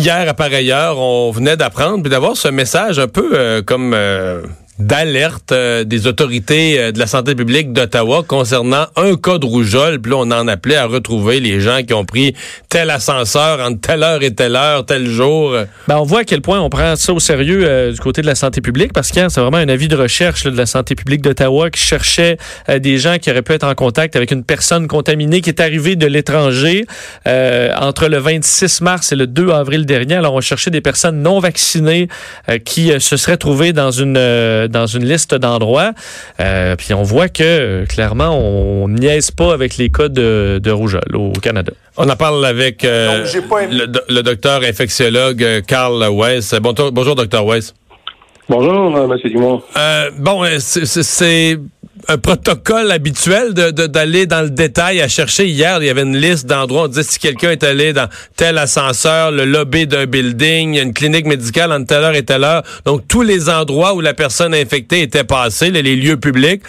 hier, à pareille heure, on venait d'apprendre, puis d'avoir ce message un peu euh, comme euh, d'alerte euh, des autorités euh, de la santé publique d'Ottawa concernant un cas de rougeole. Puis là, on en appelait à retrouver les gens qui ont pris tel ascenseur entre telle heure et telle heure, tel jour. Ben, on voit à quel point on prend ça au sérieux euh, du côté de la santé publique parce que c'est vraiment un avis de recherche de la santé publique d'Ottawa qui cherchait des gens qui auraient pu être en contact avec une personne contaminée qui est arrivée de l'étranger entre le 26 mars et le 2 avril dernier. Alors, on cherchait des personnes non vaccinées qui se seraient trouvées dans une dans une liste d'endroits. Euh, puis on voit que euh, clairement, on niaise pas avec les cas de, de rougeole au Canada. On en parle avec euh, le, le, docteur infectiologue Carl Weiss. bonjour, docteur Weiss. Bonjour, M. Dumont. bon, c'est un protocole habituel d'aller de, dans le détail à chercher. Hier, il y avait une liste d'endroits. On disait si quelqu'un est allé dans tel ascenseur, le lobby d'un building, une clinique médicale entre telle heure et telle heure. Donc, tous les endroits où la personne infectée était passée, les, lieux publics.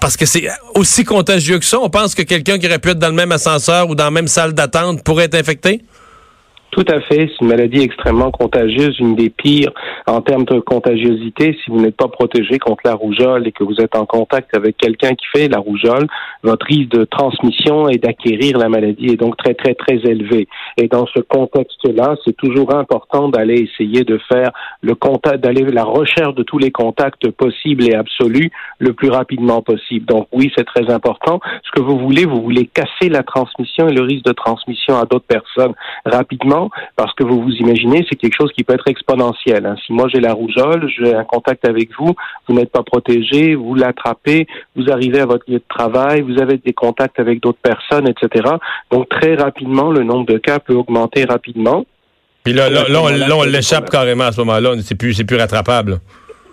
parce que c'est aussi contagieux que ça. On pense que quelqu'un qui aurait pu être dans le même ascenseur ou dans la même salle d'attente pourrait être infecté? Tout à fait. C'est une maladie extrêmement contagieuse, une des pires en termes de contagiosité. Si vous n'êtes pas protégé contre la rougeole et que vous êtes en contact avec quelqu'un qui fait la rougeole, votre risque de transmission et d'acquérir la maladie est donc très, très, très élevé. Et dans ce contexte-là, c'est toujours important d'aller essayer de faire le contact, d'aller la recherche de tous les contacts possibles et absolus le plus rapidement possible. Donc oui, c'est très important. Ce que vous voulez, vous voulez casser la transmission et le risque de transmission à d'autres personnes rapidement parce que vous vous imaginez, c'est quelque chose qui peut être exponentiel. Hein. Si moi j'ai la rougeole, j'ai un contact avec vous, vous n'êtes pas protégé, vous l'attrapez, vous arrivez à votre lieu de travail, vous avez des contacts avec d'autres personnes, etc. Donc très rapidement, le nombre de cas peut augmenter rapidement. Puis là, là, on, l'échappe carrément à ce moment-là. C'est plus, c'est plus rattrapable.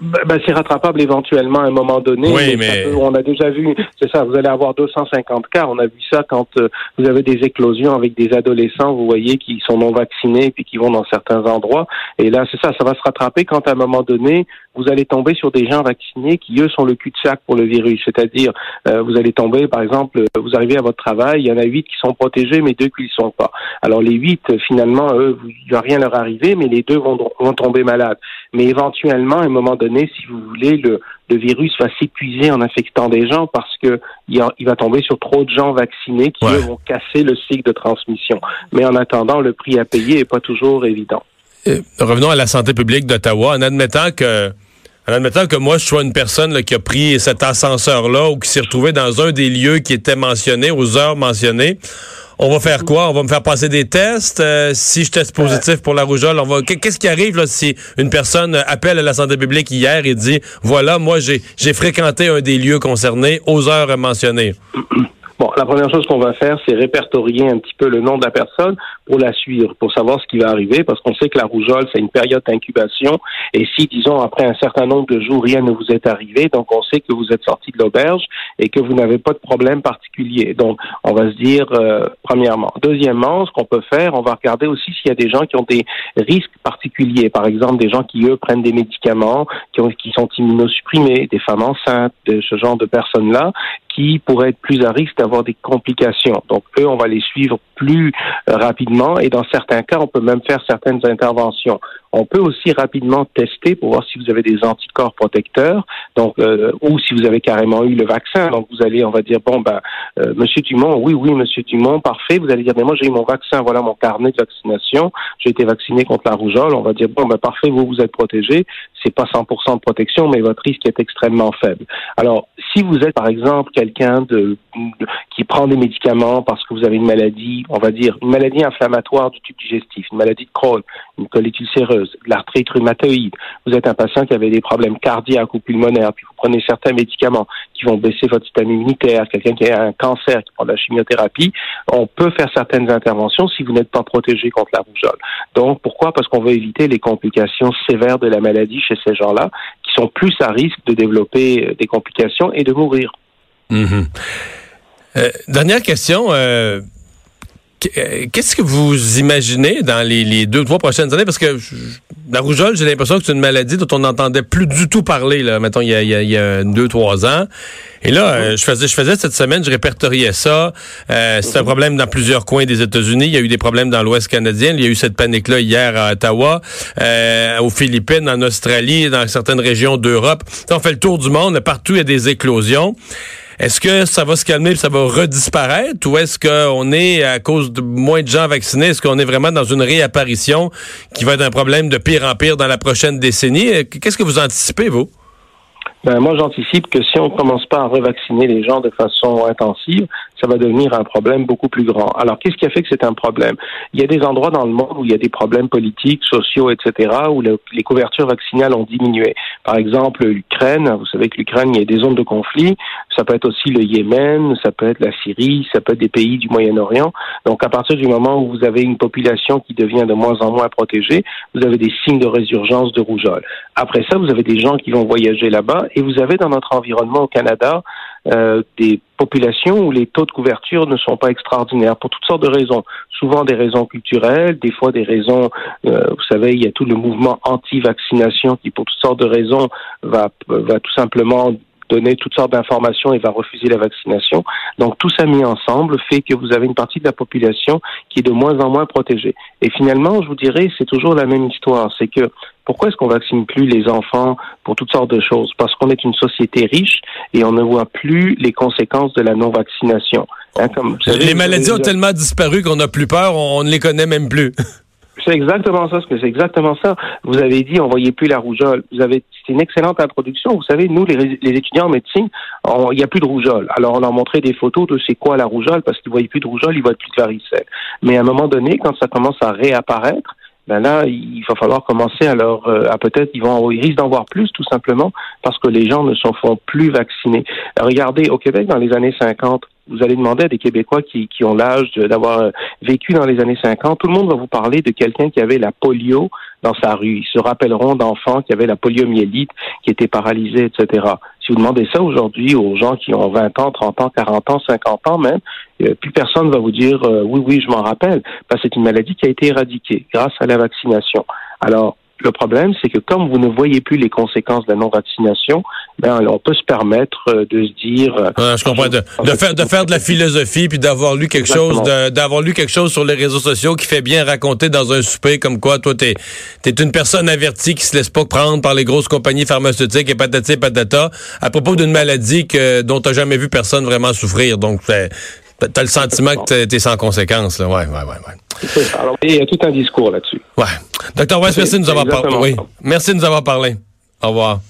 Ben, c'est rattrapable éventuellement à un moment donné. Oui, mais, on a déjà vu, c'est ça, vous allez avoir 250 cas. On a vu ça quand euh, vous avez des éclosions avec des adolescents, vous voyez, qui sont non vaccinés puis qui vont dans certains endroits. Et là, c'est ça, ça va se rattraper quand à un moment donné, vous allez tomber sur des gens vaccinés qui, eux, sont le cul-de-sac pour le virus. C'est-à-dire, euh, vous allez tomber, par exemple, vous arrivez à votre travail, il y en a huit qui sont protégés, mais deux qui ne le sont pas. Alors, les huit, finalement, eux, il ne va rien leur arriver, mais les deux vont, vont tomber malades. Mais éventuellement, à un moment donné, si vous voulez, le, le virus va s'épuiser en infectant des gens parce que il, va tomber sur trop de gens vaccinés qui eux, vont casser le cycle de transmission. Mais en attendant, le prix à payer est pas toujours évident. Revenons à la santé publique d'Ottawa en admettant que en admettant que moi, je sois une personne qui a pris cet ascenseur-là ou qui s'est retrouvé dans un des lieux qui était mentionné, aux heures mentionnées, on va faire quoi? On va me faire passer des tests. Euh, si je teste positif pour la rougeole, on va. Qu'est-ce qui arrive là, si une personne appelle à la santé publique hier et dit voilà, moi j'ai fréquenté un des lieux concernés aux heures mentionnées? Bon, la première chose qu'on va faire, c'est répertorier un petit peu le nom de la personne pour la suivre, pour savoir ce qui va arriver, parce qu'on sait que la rougeole, c'est une période d'incubation. Et si, disons, après un certain nombre de jours, rien ne vous est arrivé, donc on sait que vous êtes sorti de l'auberge et que vous n'avez pas de problème particulier. Donc, on va se dire, euh, premièrement. Deuxièmement, ce qu'on peut faire, on va regarder aussi s'il y a des gens qui ont des risques particuliers. Par exemple, des gens qui, eux, prennent des médicaments, qui, ont, qui sont immunosupprimés, des femmes enceintes, de ce genre de personnes-là, qui pourraient être plus à risque d'avoir des complications. Donc, eux, on va les suivre plus euh, rapidement et dans certains cas, on peut même faire certaines interventions. On peut aussi rapidement tester pour voir si vous avez des anticorps protecteurs, donc euh, ou si vous avez carrément eu le vaccin. Donc vous allez, on va dire bon ben, euh, Monsieur Dumont, oui oui Monsieur Dumont, parfait. Vous allez dire mais moi j'ai eu mon vaccin, voilà mon carnet de vaccination, j'ai été vacciné contre la rougeole. On va dire bon ben parfait, vous vous êtes protégé. C'est pas 100% de protection, mais votre risque est extrêmement faible. Alors si vous êtes par exemple quelqu'un de, qui prend des médicaments parce que vous avez une maladie, on va dire une maladie inflammatoire du tube digestif, une maladie de Crohn, une colite ulcéreuse l'arthrite rhumatoïde, vous êtes un patient qui avait des problèmes cardiaques ou pulmonaires, puis vous prenez certains médicaments qui vont baisser votre système immunitaire, quelqu'un qui a un cancer, qui prend de la chimiothérapie, on peut faire certaines interventions si vous n'êtes pas protégé contre la rougeole. Donc, pourquoi? Parce qu'on veut éviter les complications sévères de la maladie chez ces gens-là, qui sont plus à risque de développer euh, des complications et de mourir. Mm-hmm. Euh, dernière question. Euh, qu'est-ce que vous imaginez dans les, deux, trois prochaines années? Parce que la rougeole, j'ai l'impression que c'est une maladie dont on n'entendait plus du tout parler, là, mettons, il y a, il y a, deux, trois ans. Et là, euh, je faisais, je faisais cette semaine, je répertoriais ça. Euh, c'est un problème dans plusieurs coins des États-Unis. Il y a eu des problèmes dans l'Ouest canadien. Il y a eu cette panique-là hier à Ottawa, euh, aux Philippines, en Australie, dans certaines régions d'Europe. On fait le tour du monde. Partout, il y a des éclosions. Est-ce que ça va se calmer et ça va redisparaître ou est-ce qu'on est, à cause de moins de gens vaccinés, est-ce qu'on est vraiment dans une réapparition qui va être un problème de pire en pire dans la prochaine décennie? Qu'est-ce que vous anticipez, vous? Ben, moi, j'anticipe que si on ne commence pas à revacciner les gens de façon intensive, ça va devenir un problème beaucoup plus grand. Alors, qu'est-ce qui a fait que c'est un problème? Il y a des endroits dans le monde où il y a des problèmes politiques, sociaux, etc., où les couvertures vaccinales ont diminué. Par exemple, l'Ukraine, vous savez que l'Ukraine, il y a des zones de conflit. Ça peut être aussi le Yémen, ça peut être la Syrie, ça peut être des pays du Moyen-Orient. Donc, à partir du moment où vous avez une population qui devient de moins en moins protégée, vous avez des signes de résurgence de rougeole. Après ça, vous avez des gens qui vont voyager là-bas et vous avez dans notre environnement au Canada euh, des populations où les taux de couverture ne sont pas extraordinaires pour toutes sortes de raisons. Souvent des raisons culturelles, des fois des raisons, euh, vous savez, il y a tout le mouvement anti-vaccination qui, pour toutes sortes de raisons, va, va tout simplement donner toutes sortes d'informations et va refuser la vaccination. Donc tout ça mis ensemble fait que vous avez une partie de la population qui est de moins en moins protégée. Et finalement, je vous dirais, c'est toujours la même histoire. C'est que pourquoi est-ce qu'on vaccine plus les enfants pour toutes sortes de choses? Parce qu'on est une société riche et on ne voit plus les conséquences de la non-vaccination. Hein, les maladies ont tellement disparu qu'on n'a plus peur, on ne les connaît même plus. C'est exactement ça, c'est exactement ça. Vous avez dit, on voyait plus la rougeole. Vous avez, c'est une excellente introduction. Vous savez, nous, les, étudiants en médecine, il n'y a plus de rougeole. Alors, on leur montrait des photos de c'est quoi la rougeole, parce qu'ils voyaient plus de rougeole, ils voient plus de varicelle. Mais à un moment donné, quand ça commence à réapparaître, ben là, il va falloir commencer à leur, à peut-être, ils vont, ils risquent d'en voir plus, tout simplement, parce que les gens ne se font plus vacciner. Regardez, au Québec, dans les années 50, vous allez demander à des Québécois qui, qui ont l'âge d'avoir euh, vécu dans les années 50, tout le monde va vous parler de quelqu'un qui avait la polio dans sa rue. Ils se rappelleront d'enfants qui avaient la poliomyélite, qui étaient paralysés, etc. Si vous demandez ça aujourd'hui aux gens qui ont 20 ans, 30 ans, 40 ans, 50 ans même, euh, plus personne va vous dire euh, oui, oui, je m'en rappelle, parce que c'est une maladie qui a été éradiquée grâce à la vaccination. Alors, le problème, c'est que comme vous ne voyez plus les conséquences de la non-vaccination, ben, on peut se permettre euh, de se dire. Euh, je comprends. De, faire, de faire de la philosophie puis d'avoir lu quelque chose, d'avoir lu quelque chose sur les réseaux sociaux qui fait bien raconter dans un souper comme quoi, toi, t'es es une personne avertie qui se laisse pas prendre par les grosses compagnies pharmaceutiques et patati patata à propos d'une maladie que dont t'as jamais vu personne vraiment souffrir. Donc, T'as le sentiment que t'es sans conséquence, là. Ouais, ouais, ouais, ouais. Alors, il y a tout un discours là-dessus. Ouais. Docteur Weiss, merci de nous avoir parlé. Oui. Merci de nous avoir parlé. Au revoir.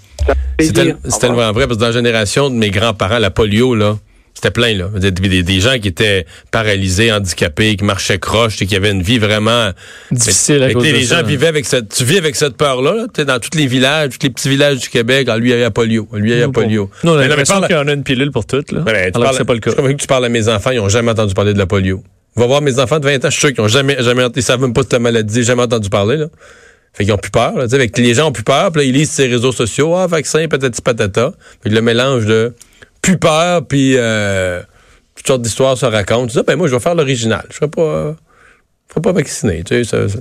C'est tellement vrai, parce que dans la génération de mes grands-parents, la polio, là, c'était plein, là. Des, des, gens qui étaient paralysés, handicapés, qui marchaient croche et qui avaient une vie vraiment difficile. À cause les gens vivaient avec cette, tu vis avec cette peur-là, tu dans tous les villages, tous les petits villages du Québec, ah, lui, il y a polio. Lui, il y a polio. Non, on a l'impression qu'il y en a une pilule pour toutes, là. Ben, alors c'est pas le cas. Je suis que tu parles à mes enfants, ils n'ont jamais entendu parler de la polio. Va voir mes enfants de 20 ans, je suis sûr qu'ils n'ont jamais, jamais, ils savent même pas de la maladie, jamais entendu parler, là. Fait qu'ils ont plus peur, là, les gens ont plus peur, puis là, ils lisent ces réseaux sociaux, ah, vaccin, patati patata. Puis le mélange de plus peur, puis euh, toutes sortes d'histoires se racontent. Tu dis, ben moi, je vais faire l'original. Je ne serai pas, je pas vacciné. Tu sais, ça,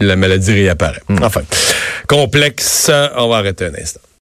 la maladie réapparaît. Hmm. Enfin, complexe. On va arrêter un instant.